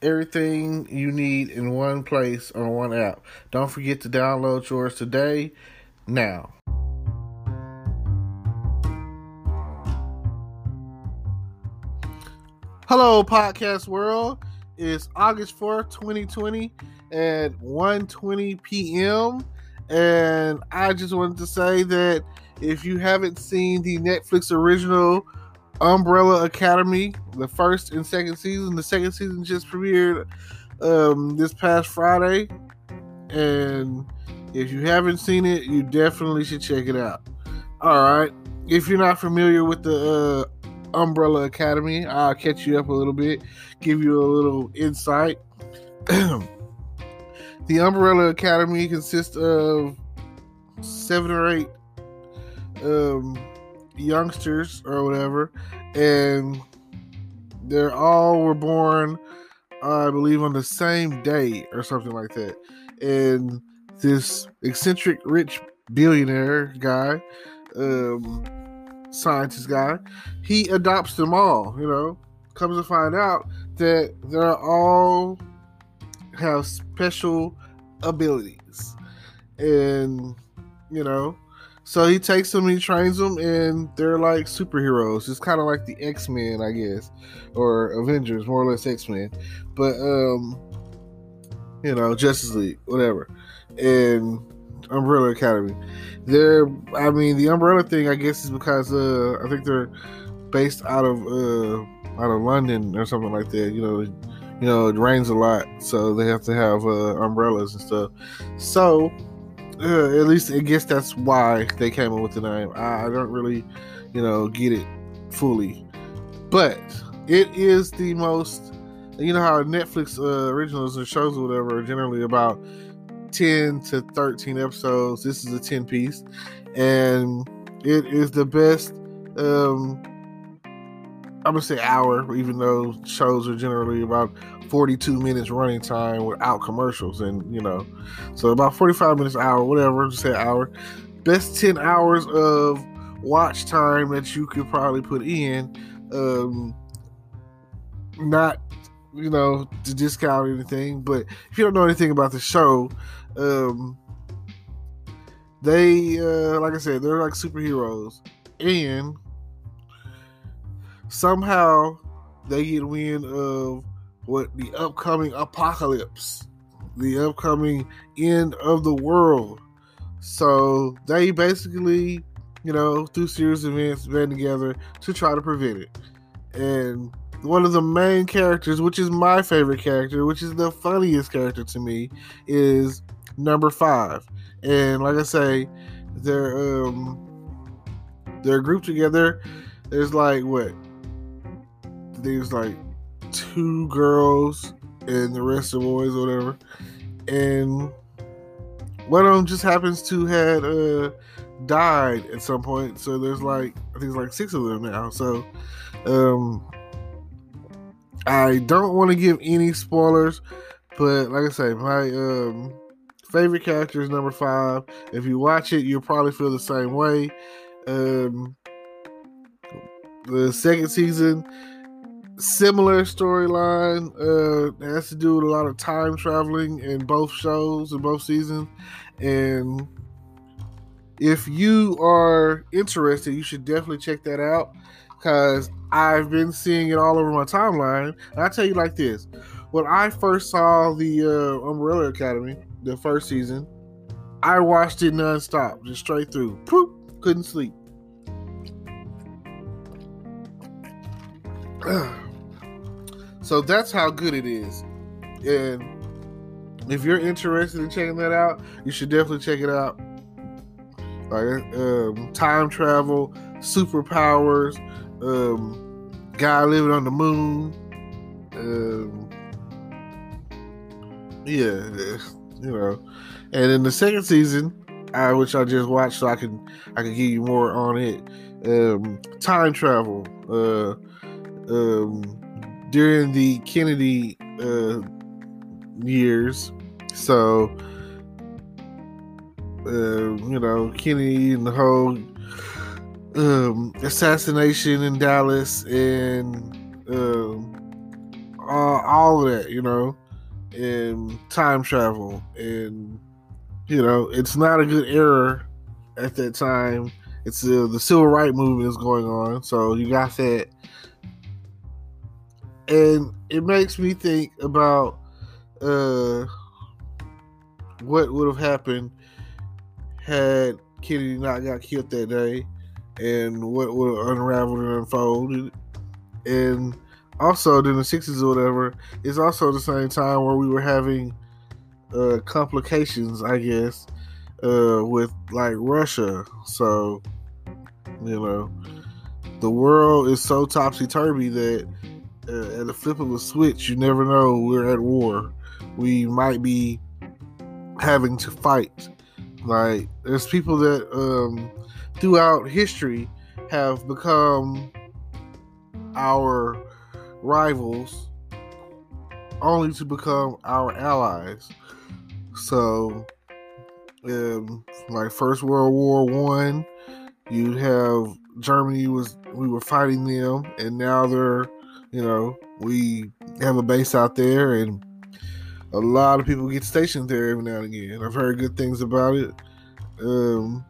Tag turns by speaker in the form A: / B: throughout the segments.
A: Everything you need in one place on one app. Don't forget to download yours today. Now. Hello, podcast world. It's August 4th, 2020 at 1.20 p.m. And I just wanted to say that if you haven't seen the Netflix original Umbrella Academy, the first and second season, the second season just premiered um, this past Friday. And if you haven't seen it, you definitely should check it out. All right. If you're not familiar with the uh, Umbrella Academy. I'll catch you up a little bit, give you a little insight. the Umbrella Academy consists of seven or eight um, youngsters or whatever, and they're all were born, I believe, on the same day or something like that. And this eccentric rich billionaire guy um, scientist guy, he adopts them all, you know. Comes to find out that they're all have special abilities. And, you know, so he takes them, he trains them, and they're like superheroes. It's kind of like the X Men, I guess, or Avengers, more or less X Men. But, um, you know, Justice League, whatever. And Umbrella Academy. They're, I mean, the Umbrella thing, I guess, is because uh, I think they're based out of uh, out of London or something like that. You know, you know, it rains a lot, so they have to have uh, umbrellas and stuff. So, uh, at least I guess that's why they came up with the name. I, I don't really, you know, get it fully, but it is the most. You know how Netflix uh, originals and shows or whatever are generally about 10 to 13 episodes. This is a 10 piece, and it is the best. Um, I'm gonna say hour, even though shows are generally about 42 minutes running time without commercials, and you know, so about 45 minutes, hour, whatever. Just say hour. Best 10 hours of watch time that you could probably put in. Um, not you know to discount anything, but if you don't know anything about the show, um, they uh, like I said, they're like superheroes, and somehow they get wind of what the upcoming apocalypse, the upcoming end of the world. So they basically, you know, through series of events, band together to try to prevent it. And one of the main characters, which is my favorite character, which is the funniest character to me, is number five. And like I say, they're um they're grouped together. There's like what? There's like two girls and the rest are boys or whatever. And one of them just happens to had uh died at some point. So there's like I think like six of them now. So um I don't want to give any spoilers, but like I say, my um favorite character is number five. If you watch it, you'll probably feel the same way. Um, the second season, similar storyline. Uh, has to do with a lot of time traveling in both shows in both seasons. And if you are interested, you should definitely check that out because I've been seeing it all over my timeline. And I tell you like this: when I first saw the uh, Umbrella Academy, the first season. I watched it nonstop, just straight through. Poop, couldn't sleep. so that's how good it is. And if you're interested in checking that out, you should definitely check it out. Like um, time travel, superpowers, um, guy living on the moon. Um, Yeah, you know. And in the second season, I which I just watched, so I can I can give you more on it. Um, time travel. Uh, um, during the Kennedy uh, years, so uh, you know Kennedy and the whole um, assassination in Dallas and um, all, all of that, you know, and time travel. And you know, it's not a good era at that time. It's uh, the civil rights movement is going on, so you got that, and it makes me think about uh, what would have happened had Kennedy not got killed that day, and what would have unraveled and unfolded, and also in the '60s or whatever. It's also the same time where we were having uh, complications, I guess, uh, with like Russia. So, you know, the world is so topsy turvy that uh, at the flip of a switch, you never know we're at war. We might be having to fight. Like, there's people that um, throughout history have become our rivals only to become our allies. So, um, like First World War One, you'd have Germany was we were fighting them, and now they're, you know, we have a base out there, and a lot of people get stationed there every now and again. I've heard good things about it. Um,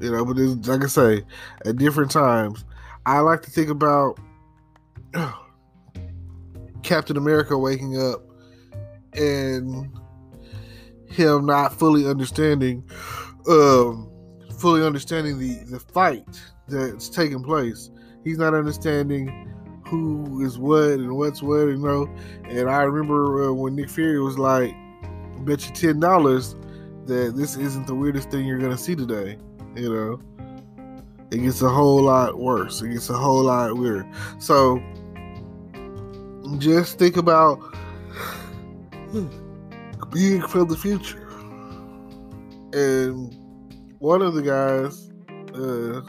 A: you know, but it's, like I say, at different times, I like to think about Captain America waking up and him not fully understanding um fully understanding the the fight that's taking place he's not understanding who is what and what's what you know? And i remember uh, when nick fury was like bet you ten dollars that this isn't the weirdest thing you're gonna see today you know? It gets a whole lot worse. It gets a whole lot weirder. So just think about being from the future. And one of the guys, uh,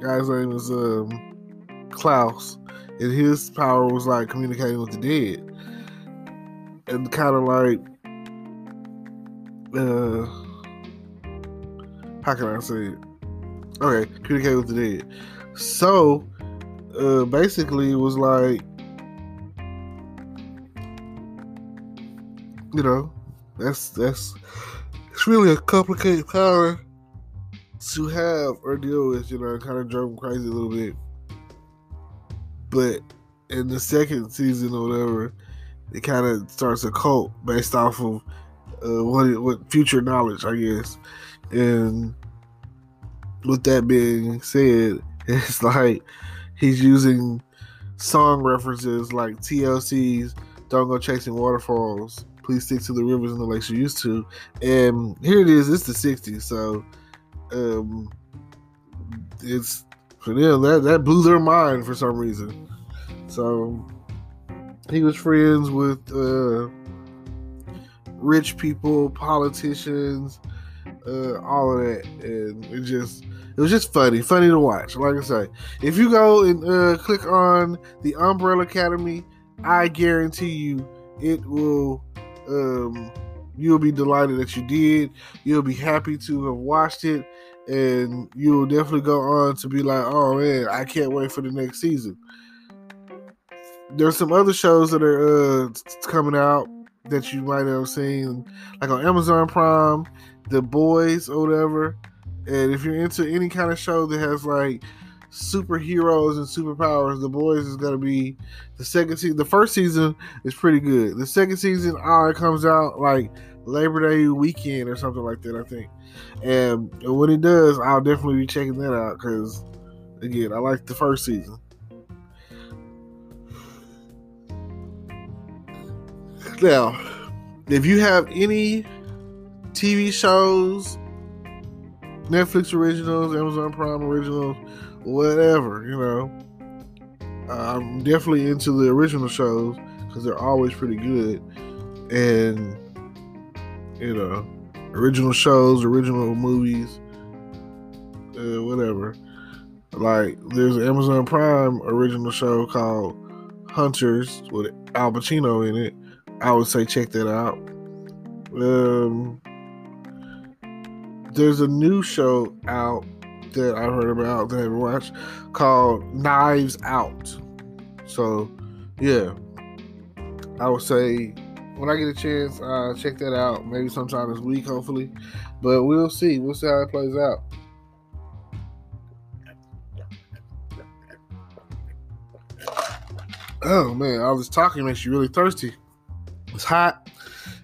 A: guy's name is um, Klaus, and his power was like communicating with the dead, and kind of like, uh, how can I say it? Okay, communicate with the dead. So, uh, basically, it was like, you know, that's that's it's really a complicated power to have or deal with. You know, kind of drove him crazy a little bit. But in the second season or whatever, it kind of starts a cult based off of uh, what what future knowledge, I guess. And with that being said, it's like he's using song references like TLC's "Don't Go Chasing Waterfalls" please stick to the rivers and the lakes you used to. And here it is. It's the '60s, so um, it's for them that that blew their mind for some reason. So he was friends with uh, rich people, politicians, uh, all of that, and it just it was just funny, funny to watch. Like I say, if you go and uh, click on the Umbrella Academy, I guarantee you it will um, you'll be delighted that you did. You'll be happy to have watched it, and you'll definitely go on to be like, "Oh man, I can't wait for the next season." There's some other shows that are uh, coming out that you might have seen, like on Amazon Prime, The Boys or whatever. And if you're into any kind of show that has like superheroes and superpowers. The Boys is gonna be the second season. The first season is pretty good. The second season, oh, it comes out like Labor Day weekend or something like that, I think. And when it does, I'll definitely be checking that out because, again, I like the first season. Now, if you have any TV shows, Netflix originals, Amazon Prime originals, whatever, you know. I'm definitely into the original shows because they're always pretty good. and you know, original shows, original movies, uh, whatever. Like there's an Amazon Prime original show called Hunters with Al Pacino in it. I would say check that out. Um, there's a new show out that I heard about that I haven't watched called Knives Out. So, yeah, I would say when I get a chance, uh, check that out. Maybe sometime this week, hopefully. But we'll see. We'll see how it plays out. Oh man, all this talking makes you really thirsty. It's hot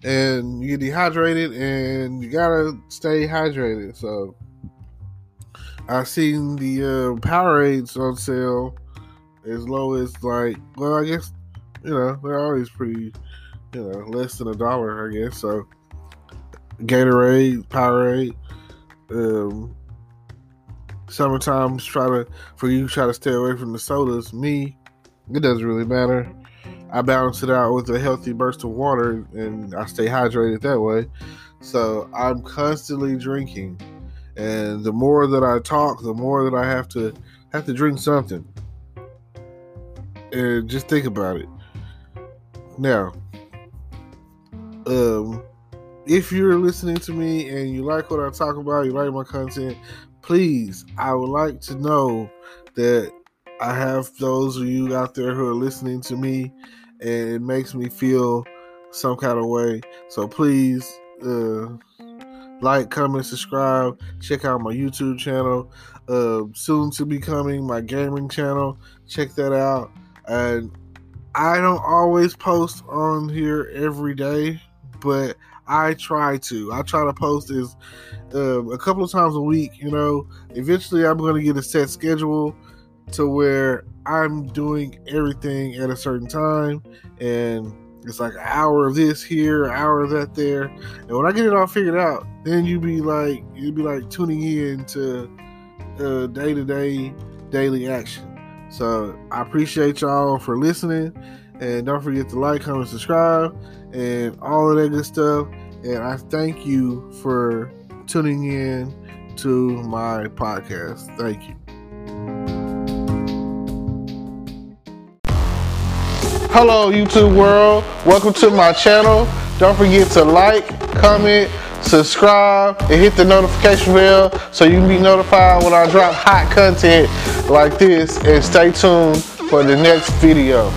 A: and you get dehydrated and you gotta stay hydrated. So I seen the uh, Powerades on sale as low as like well I guess you know they're always pretty you know less than a dollar I guess so Gatorade Powerade um summertime try to for you try to stay away from the sodas me it doesn't really matter I balance it out with a healthy burst of water and I stay hydrated that way. So I'm constantly drinking. And the more that I talk, the more that I have to have to drink something. And just think about it. Now, um, if you're listening to me and you like what I talk about, you like my content, please, I would like to know that I have those of you out there who are listening to me and it makes me feel some kind of way. So please uh, like, comment, subscribe. Check out my YouTube channel. Uh, soon to be coming my gaming channel. Check that out. And I don't always post on here every day, but I try to. I try to post is uh, a couple of times a week. You know, eventually I'm going to get a set schedule to where I'm doing everything at a certain time, and it's like an hour of this here, an hour of that there. And when I get it all figured out, then you'd be like, you'd be like tuning in to day to day, daily action. So I appreciate y'all for listening, and don't forget to like, comment, subscribe, and all of that good stuff. And I thank you for tuning in to my podcast. Thank you. Hello, YouTube world. Welcome to my channel. Don't forget to like, comment, subscribe, and hit the notification bell so you can be notified when I drop hot content like this. And stay tuned for the next video.